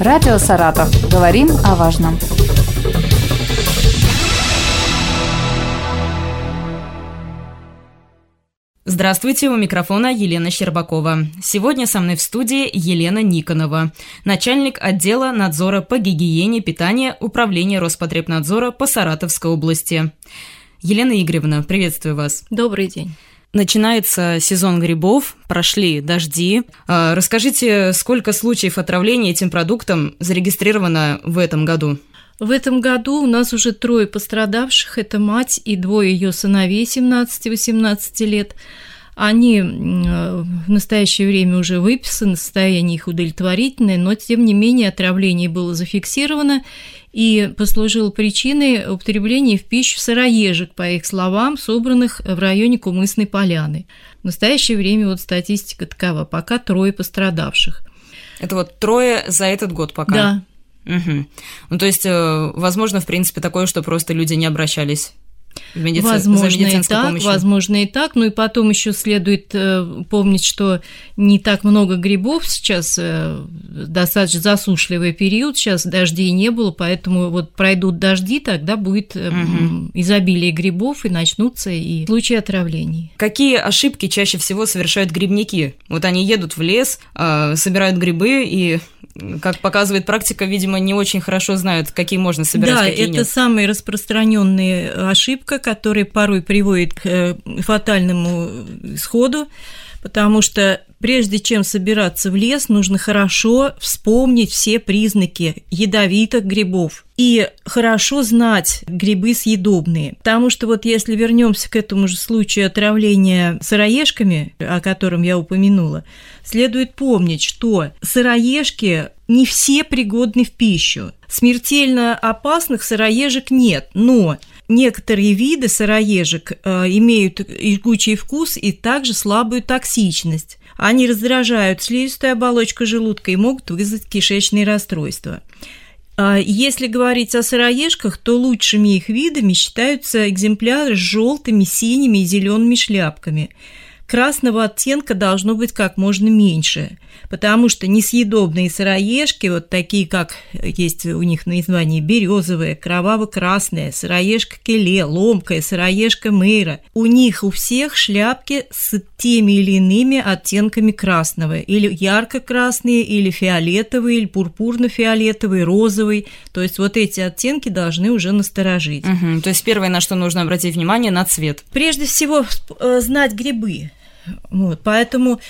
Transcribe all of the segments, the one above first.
Радио «Саратов». Говорим о важном. Здравствуйте, у микрофона Елена Щербакова. Сегодня со мной в студии Елена Никонова, начальник отдела надзора по гигиене питания Управления Роспотребнадзора по Саратовской области. Елена Игоревна, приветствую вас. Добрый день. Начинается сезон грибов, прошли дожди. А, расскажите, сколько случаев отравления этим продуктом зарегистрировано в этом году? В этом году у нас уже трое пострадавших. Это мать и двое ее сыновей 17-18 лет. Они в настоящее время уже выписаны, состояние их удовлетворительное, но тем не менее отравление было зафиксировано и послужило причиной употребления в пищу сыроежек, по их словам, собранных в районе Кумысной поляны. В настоящее время вот статистика такова, пока трое пострадавших. Это вот трое за этот год пока? Да, Угу. Ну, то есть, э, возможно, в принципе, такое, что просто люди не обращались медици... возможно и так, помощью. возможно и так. Ну и потом еще следует э, помнить, что не так много грибов сейчас, э, достаточно засушливый период, сейчас дождей не было, поэтому вот пройдут дожди, тогда будет угу. изобилие грибов и начнутся и случаи отравлений. Какие ошибки чаще всего совершают грибники? Вот они едут в лес, собирают грибы и как показывает практика, видимо, не очень хорошо знают, какие можно собирать, да, какие это нет. самая распространенная ошибка, которая порой приводит к э, фатальному исходу, потому что прежде чем собираться в лес, нужно хорошо вспомнить все признаки ядовитых грибов и хорошо знать грибы съедобные. Потому что вот если вернемся к этому же случаю отравления сыроежками, о котором я упомянула, следует помнить, что сыроежки не все пригодны в пищу. Смертельно опасных сыроежек нет, но некоторые виды сыроежек э, имеют жгучий вкус и также слабую токсичность. Они раздражают слизистую оболочку желудка и могут вызвать кишечные расстройства. А если говорить о сыроежках, то лучшими их видами считаются экземпляры с желтыми, синими и зелеными шляпками – красного оттенка должно быть как можно меньше, потому что несъедобные сыроежки, вот такие, как есть у них название березовая, кроваво-красная, сыроежка келе, ломкая, сыроежка мейра, у них у всех шляпки с теми или иными оттенками красного, или ярко-красные, или фиолетовые, или пурпурно-фиолетовый, розовый, то есть вот эти оттенки должны уже насторожить. Угу, то есть первое, на что нужно обратить внимание, на цвет. Прежде всего э, знать грибы, вот, поэтому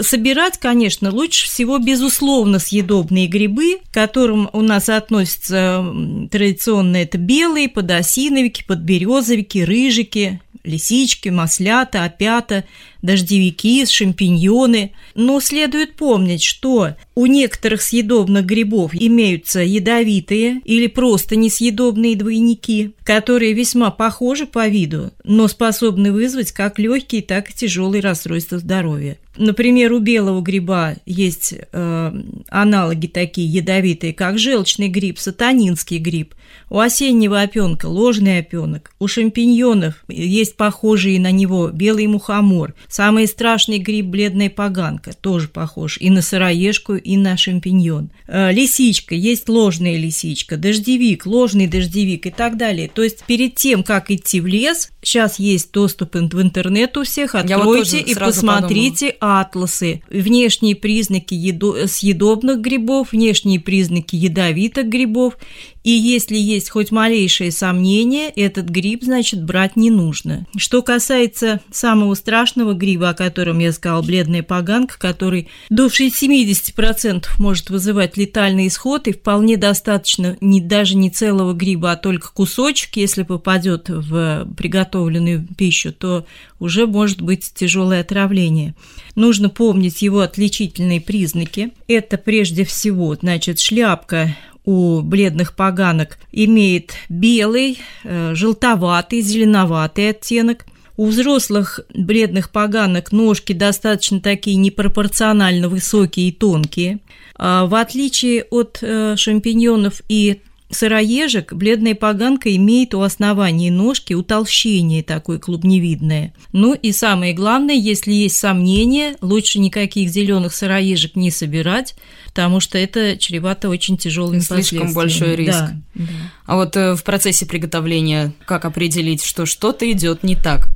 собирать, конечно, лучше всего, безусловно, съедобные грибы, к которым у нас относятся традиционно это белые, подосиновики, подберезовики, рыжики, лисички, маслята, опята, дождевики, шампиньоны. Но следует помнить, что у некоторых съедобных грибов имеются ядовитые или просто несъедобные двойники, которые весьма похожи по виду, но способны вызвать как легкие, так и тяжелые расстройства здоровья. Например, у белого гриба есть э, аналоги такие ядовитые, как желчный гриб, сатанинский гриб. У осеннего опенка ложный опенок. У шампиньонов есть похожие на него белый мухомор. Самый страшный гриб – бледная поганка, тоже похож и на сыроежку, и на шампиньон. Э, лисичка, есть ложная лисичка, дождевик, ложный дождевик и так далее. То есть перед тем, как идти в лес, сейчас есть доступ в интернет у всех, откройте вот и посмотрите подумала. Атласы. Внешние признаки едо... съедобных грибов, внешние признаки ядовитых грибов и если есть хоть малейшее сомнение, этот гриб, значит, брать не нужно. Что касается самого страшного гриба, о котором я сказала, бледная поганка, который до 70% может вызывать летальный исход, и вполне достаточно не, даже не целого гриба, а только кусочек, если попадет в приготовленную пищу, то уже может быть тяжелое отравление. Нужно помнить его отличительные признаки. Это прежде всего, значит, шляпка у бледных поганок имеет белый, э, желтоватый, зеленоватый оттенок. У взрослых бледных поганок ножки достаточно такие непропорционально высокие и тонкие. А в отличие от э, шампиньонов и сыроежек бледная поганка имеет у основания ножки утолщение такое клубневидное. Ну и самое главное, если есть сомнения, лучше никаких зеленых сыроежек не собирать, потому что это чревато очень тяжелым Слишком большой риск. Да, да. А вот э, в процессе приготовления как определить, что что-то идет не так?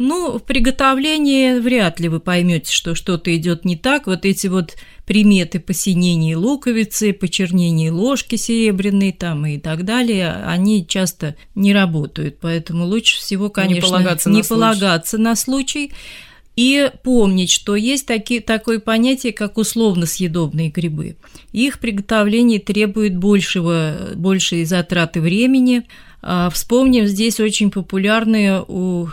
Ну, в приготовлении вряд ли вы поймете, что что-то идет не так. Вот эти вот приметы посинения луковицы, почернения ложки серебряной там и так далее, они часто не работают. Поэтому лучше всего, конечно, не полагаться, не на, полагаться случай. на случай. И помнить, что есть такие, такое понятие, как условно-съедобные грибы. Их приготовление требует большего, большей затраты времени. А, вспомним здесь очень популярные у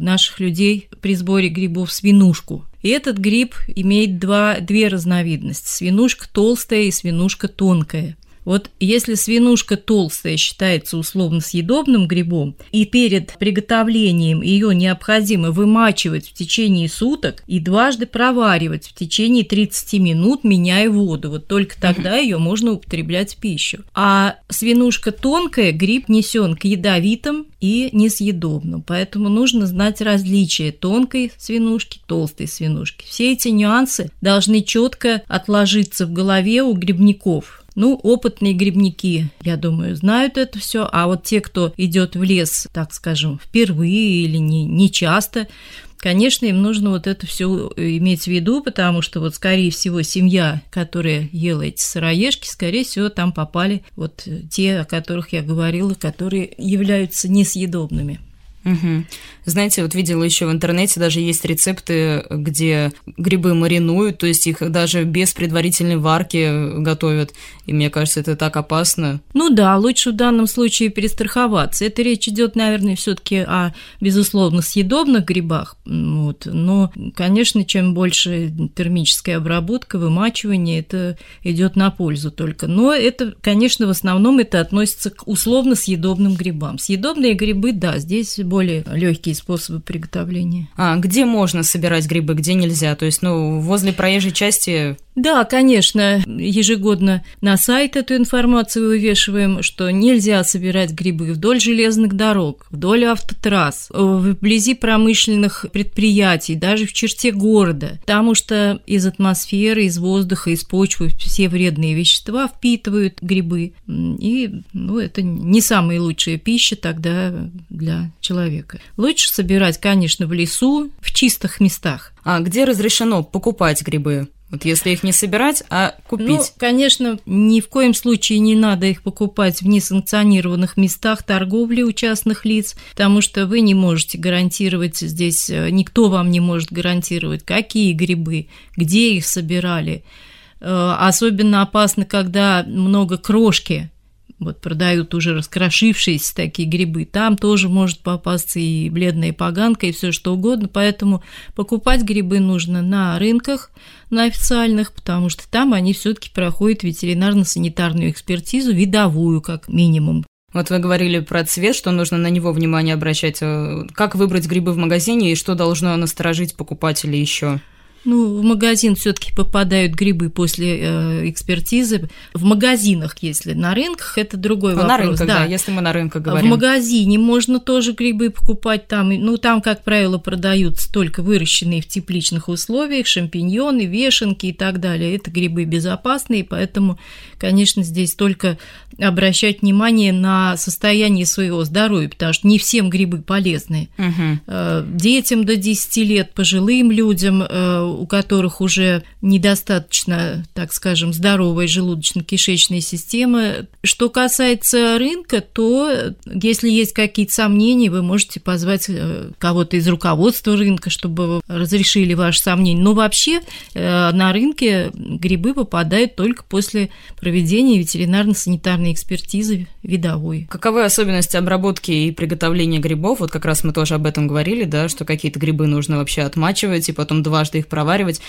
наших людей при сборе грибов свинушку. И этот гриб имеет два, две разновидности – свинушка толстая и свинушка тонкая – вот если свинушка толстая считается условно съедобным грибом, и перед приготовлением ее необходимо вымачивать в течение суток и дважды проваривать в течение 30 минут, меняя воду, вот только тогда ее можно употреблять в пищу. А свинушка тонкая гриб несен к ядовитым и несъедобным, поэтому нужно знать различия тонкой свинушки, толстой свинушки. Все эти нюансы должны четко отложиться в голове у грибников. Ну, опытные грибники, я думаю, знают это все, а вот те, кто идет в лес, так скажем, впервые или не, не часто, конечно, им нужно вот это все иметь в виду, потому что вот, скорее всего, семья, которая ела эти сыроежки, скорее всего, там попали вот те, о которых я говорила, которые являются несъедобными. Угу. Знаете, вот видела еще в интернете даже есть рецепты, где грибы маринуют, то есть их даже без предварительной варки готовят. И мне кажется, это так опасно. Ну да, лучше в данном случае перестраховаться. Это речь идет, наверное, все-таки о, безусловно, съедобных грибах. Вот. Но, конечно, чем больше термическая обработка, вымачивание, это идет на пользу только. Но это, конечно, в основном это относится к условно съедобным грибам. Съедобные грибы, да, здесь более легкие способы приготовления. А где можно собирать грибы, где нельзя? То есть, ну, возле проезжей части да, конечно, ежегодно на сайт эту информацию вывешиваем, что нельзя собирать грибы вдоль железных дорог, вдоль автотрасс, вблизи промышленных предприятий, даже в черте города, потому что из атмосферы, из воздуха, из почвы все вредные вещества впитывают грибы, и ну, это не самая лучшая пища тогда для человека. Лучше собирать, конечно, в лесу, в чистых местах. А где разрешено покупать грибы? Вот если их не собирать, а купить. Ну, конечно, ни в коем случае не надо их покупать в несанкционированных местах торговли у частных лиц, потому что вы не можете гарантировать здесь, э, никто вам не может гарантировать, какие грибы, где их собирали. Э, особенно опасно, когда много крошки вот продают уже раскрошившиеся такие грибы, там тоже может попасться и бледная поганка, и все что угодно, поэтому покупать грибы нужно на рынках, на официальных, потому что там они все-таки проходят ветеринарно-санитарную экспертизу, видовую как минимум. Вот вы говорили про цвет, что нужно на него внимание обращать. Как выбрать грибы в магазине и что должно насторожить покупателя еще? Ну, в магазин все-таки попадают грибы после э, экспертизы. В магазинах, если на рынках, это другой ну, вопрос. На рынках, да. да, если мы на рынках говорим. В магазине можно тоже грибы покупать там. Ну, там, как правило, продаются только выращенные в тепличных условиях, шампиньоны, вешенки и так далее. Это грибы безопасные, поэтому, конечно, здесь только обращать внимание на состояние своего здоровья, потому что не всем грибы полезны. Угу. Детям до 10 лет, пожилым людям, э, у которых уже недостаточно, так скажем, здоровая желудочно-кишечная система. Что касается рынка, то если есть какие-то сомнения, вы можете позвать э, кого-то из руководства рынка, чтобы разрешили ваши сомнения. Но вообще на рынке грибы попадают только после проведения ветеринарно-санитарной экспертизы видовой. Каковы особенности обработки и приготовления грибов? Вот как раз мы тоже об этом говорили, да, что какие-то грибы нужно вообще отмачивать и потом дважды их проваривать заваривать.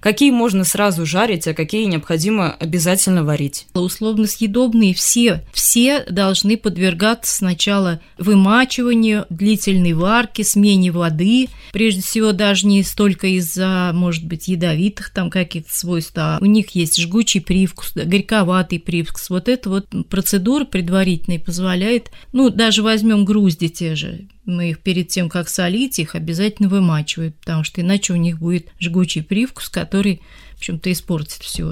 Какие можно сразу жарить, а какие необходимо обязательно варить? Условно съедобные все, все должны подвергаться сначала вымачиванию, длительной варке, смене воды. Прежде всего, даже не столько из-за, может быть, ядовитых там каких-то свойств, а у них есть жгучий привкус, горьковатый привкус. Вот эта вот процедура предварительная позволяет, ну, даже возьмем грузди те же, мы их перед тем, как солить, их обязательно вымачиваем, потому что иначе у них будет жгучий привкус, который, в общем-то, испортит все.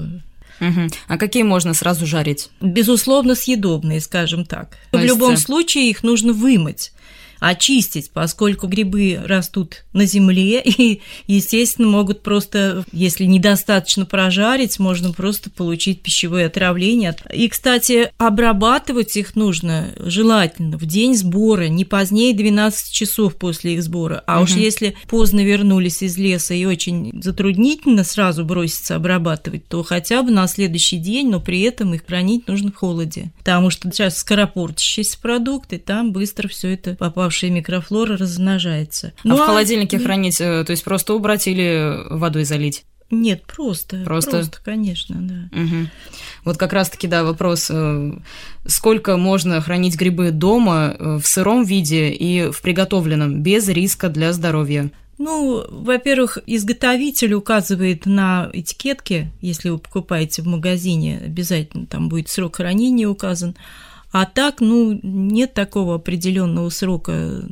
Угу. А какие можно сразу жарить? Безусловно, съедобные, скажем так. В любом случае их нужно вымыть очистить, поскольку грибы растут на земле и, естественно, могут просто, если недостаточно прожарить, можно просто получить пищевое отравление. И, кстати, обрабатывать их нужно желательно в день сбора, не позднее 12 часов после их сбора. А угу. уж если поздно вернулись из леса и очень затруднительно сразу броситься обрабатывать, то хотя бы на следующий день, но при этом их хранить нужно в холоде. Потому что сейчас скоропортящиеся продукты, там быстро все это попадает попавшая микрофлора размножается. А ну, в а холодильнике а... хранить, э, то есть просто убрать или водой залить? Нет, просто. Просто, просто конечно, да. Угу. Вот как раз-таки, да, вопрос, э, сколько можно хранить грибы дома э, в сыром виде и в приготовленном, без риска для здоровья? Ну, во-первых, изготовитель указывает на этикетке, если вы покупаете в магазине, обязательно там будет срок хранения указан. А так, ну, нет такого определенного срока.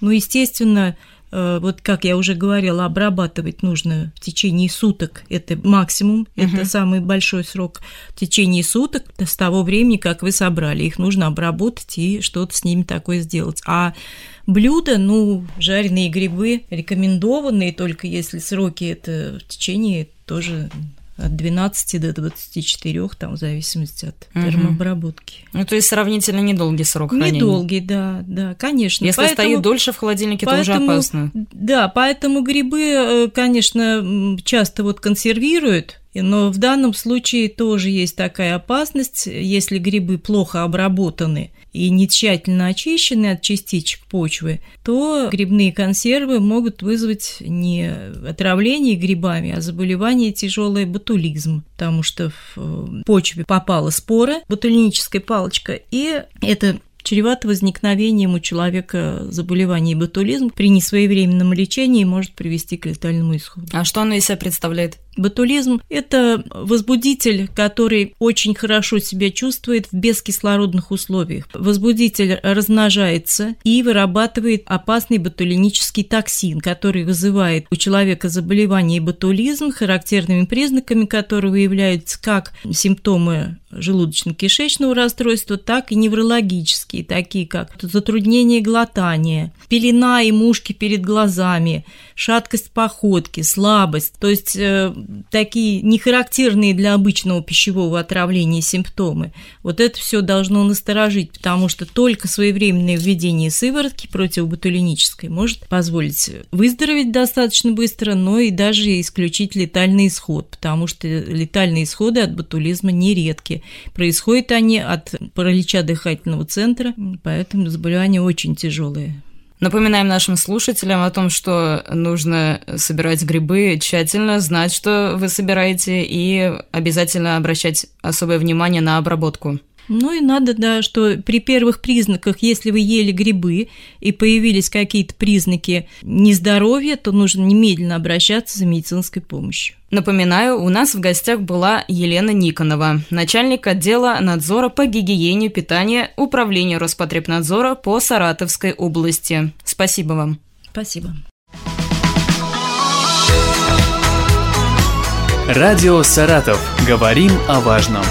Ну, естественно, э, вот как я уже говорила, обрабатывать нужно в течение суток. Это максимум, uh это самый большой срок. В течение суток с того времени, как вы собрали, их нужно обработать и что-то с ними такое сделать. А блюда, ну, жареные грибы рекомендованные, только если сроки это в течение тоже от 12 до 24, там, в зависимости от угу. термообработки. Ну, то есть сравнительно недолгий срок хранения. Недолгий, да, да, конечно. Если поэтому, стоит дольше в холодильнике, поэтому, то уже опасно. Да, поэтому грибы, э, конечно, часто вот консервируют, но в данном случае тоже есть такая опасность, если грибы плохо обработаны и не тщательно очищены от частичек почвы, то грибные консервы могут вызвать не отравление грибами, а заболевание тяжелое ботулизм, потому что в э, почве попала спора, ботулиническая палочка, и это чревато возникновением у человека заболевания ботулизм при несвоевременном лечении может привести к летальному исходу. А что оно из себя представляет? Ботулизм – это возбудитель, который очень хорошо себя чувствует в бескислородных условиях. Возбудитель размножается и вырабатывает опасный ботулинический токсин, который вызывает у человека заболевание ботулизм, характерными признаками которого являются как симптомы желудочно-кишечного расстройства, так и неврологические, такие как затруднение глотания, пелена и мушки перед глазами, шаткость походки, слабость. То есть э, такие нехарактерные для обычного пищевого отравления симптомы. Вот это все должно насторожить, потому что только своевременное введение сыворотки противоботулинической может позволить выздороветь достаточно быстро, но и даже исключить летальный исход, потому что летальные исходы от ботулизма нередки. Происходят они от паралича дыхательного центра, поэтому заболевания очень тяжелые. Напоминаем нашим слушателям о том, что нужно собирать грибы тщательно, знать, что вы собираете, и обязательно обращать особое внимание на обработку. Ну и надо, да, что при первых признаках, если вы ели грибы и появились какие-то признаки нездоровья, то нужно немедленно обращаться за медицинской помощью. Напоминаю, у нас в гостях была Елена Никонова, начальник отдела надзора по гигиене питания Управления Роспотребнадзора по Саратовской области. Спасибо вам. Спасибо. Радио «Саратов». Говорим о важном.